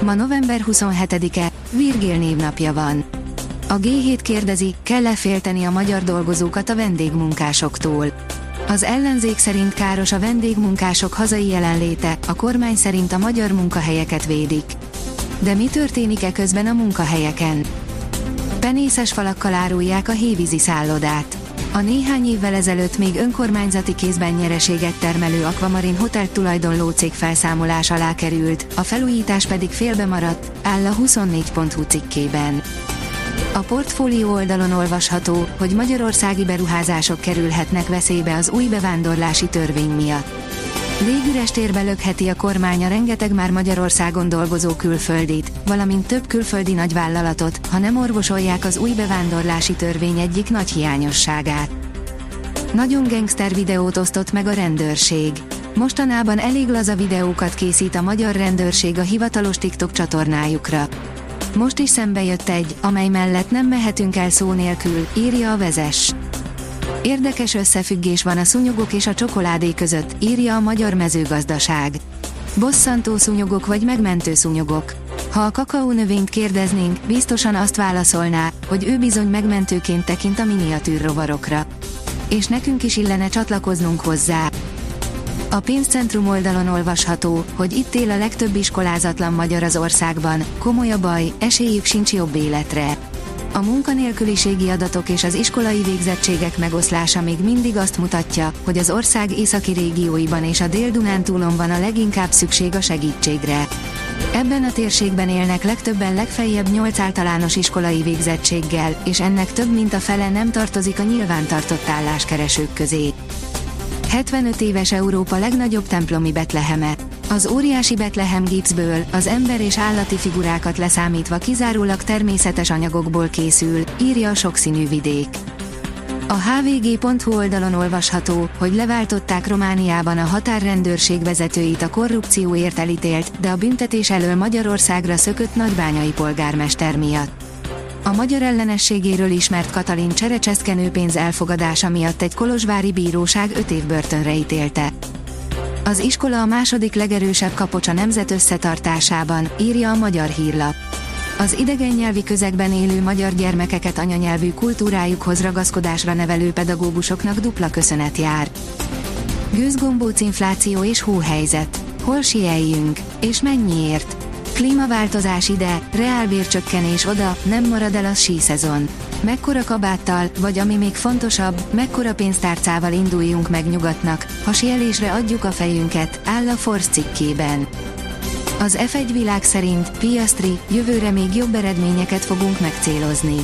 Ma november 27-e, Virgil névnapja van. A G7 kérdezi, kell-e félteni a magyar dolgozókat a vendégmunkásoktól. Az ellenzék szerint káros a vendégmunkások hazai jelenléte, a kormány szerint a magyar munkahelyeket védik. De mi történik e közben a munkahelyeken? Penészes falakkal árulják a hévízi szállodát. A néhány évvel ezelőtt még önkormányzati kézben nyereséget termelő Aquamarin Hotel tulajdonló cég felszámolás alá került, a felújítás pedig félbe maradt, áll a 24.hu cikkében. A portfólió oldalon olvasható, hogy magyarországi beruházások kerülhetnek veszélybe az új bevándorlási törvény miatt. Légüres térbe lökheti a kormány a rengeteg már Magyarországon dolgozó külföldit, valamint több külföldi nagyvállalatot, ha nem orvosolják az új bevándorlási törvény egyik nagy hiányosságát. Nagyon gangster videót osztott meg a rendőrség. Mostanában elég laza videókat készít a magyar rendőrség a hivatalos TikTok csatornájukra. Most is szembe jött egy, amely mellett nem mehetünk el szó nélkül, írja a vezes. Érdekes összefüggés van a szúnyogok és a csokoládé között, írja a Magyar Mezőgazdaság. Bosszantó szúnyogok vagy megmentő szúnyogok. Ha a kakaónövényt kérdeznénk, biztosan azt válaszolná, hogy ő bizony megmentőként tekint a miniatűr rovarokra. És nekünk is illene csatlakoznunk hozzá. A pénzcentrum oldalon olvasható, hogy itt él a legtöbb iskolázatlan magyar az országban, komoly a baj, esélyük sincs jobb életre. A munkanélküliségi adatok és az iskolai végzettségek megoszlása még mindig azt mutatja, hogy az ország északi régióiban és a Dél-Dunántúlon van a leginkább szükség a segítségre. Ebben a térségben élnek legtöbben legfeljebb 8 általános iskolai végzettséggel, és ennek több mint a fele nem tartozik a nyilvántartott álláskeresők közé. 75 éves Európa legnagyobb templomi Betleheme. Az óriási Betlehem gipszből, az ember és állati figurákat leszámítva kizárólag természetes anyagokból készül, írja a sokszínű vidék. A hvg.hu oldalon olvasható, hogy leváltották Romániában a határrendőrség vezetőit a korrupcióért elítélt, de a büntetés elől Magyarországra szökött nagybányai polgármester miatt. A magyar ellenességéről ismert Katalin cserecseszkenő pénz elfogadása miatt egy kolozsvári bíróság 5 év börtönre ítélte. Az iskola a második legerősebb kapocs a nemzet összetartásában, írja a magyar hírlap. Az idegen nyelvi közegben élő magyar gyermekeket anyanyelvű kultúrájukhoz ragaszkodásra nevelő pedagógusoknak dupla köszönet jár. Gőzgombóc infláció és hóhelyzet. Hol sieljünk? És mennyiért? Klímaváltozás ide, reálbércsökkenés oda, nem marad el a síszezon. Mekkora kabáttal, vagy ami még fontosabb, mekkora pénztárcával induljunk meg nyugatnak, ha sielésre adjuk a fejünket, áll a Force cikkében. Az F1 világ szerint Piastri jövőre még jobb eredményeket fogunk megcélozni.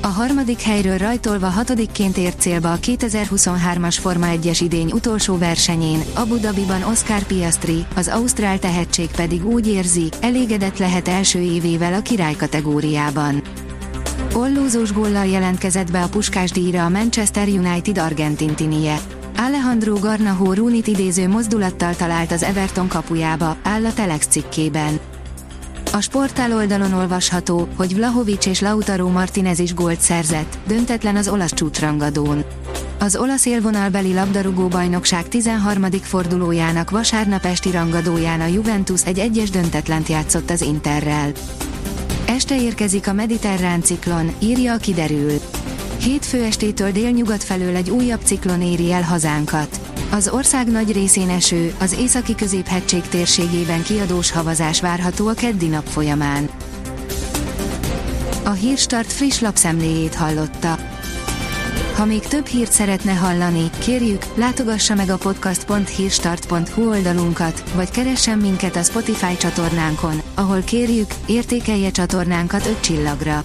A harmadik helyről rajtolva hatodikként ért célba a 2023-as Forma 1-es idény utolsó versenyén, Abu Dhabiban Oscar Piastri, az Ausztrál tehetség pedig úgy érzi, elégedett lehet első évével a király kategóriában. Ollózós góllal jelentkezett be a Puskás díjra a Manchester United argentin tinie. Alejandro Garnaho Runit idéző mozdulattal talált az Everton kapujába, áll a Telex cikkében. A sportál oldalon olvasható, hogy Vlahovics és Lautaro Martinez is gólt szerzett, döntetlen az olasz csúcsrangadón. Az olasz élvonalbeli labdarúgó bajnokság 13. fordulójának vasárnap esti rangadóján a Juventus egy egyes döntetlent játszott az Interrel. Este érkezik a mediterrán ciklon, írja a kiderül. Hétfő estétől délnyugat felől egy újabb ciklon éri el hazánkat. Az ország nagy részén eső, az északi középhegység térségében kiadós havazás várható a keddi nap folyamán. A Hírstart friss lapszemléjét hallotta. Ha még több hírt szeretne hallani, kérjük, látogassa meg a podcast.hírstart.hu oldalunkat, vagy keressen minket a Spotify csatornánkon, ahol kérjük, értékelje csatornánkat 5 csillagra.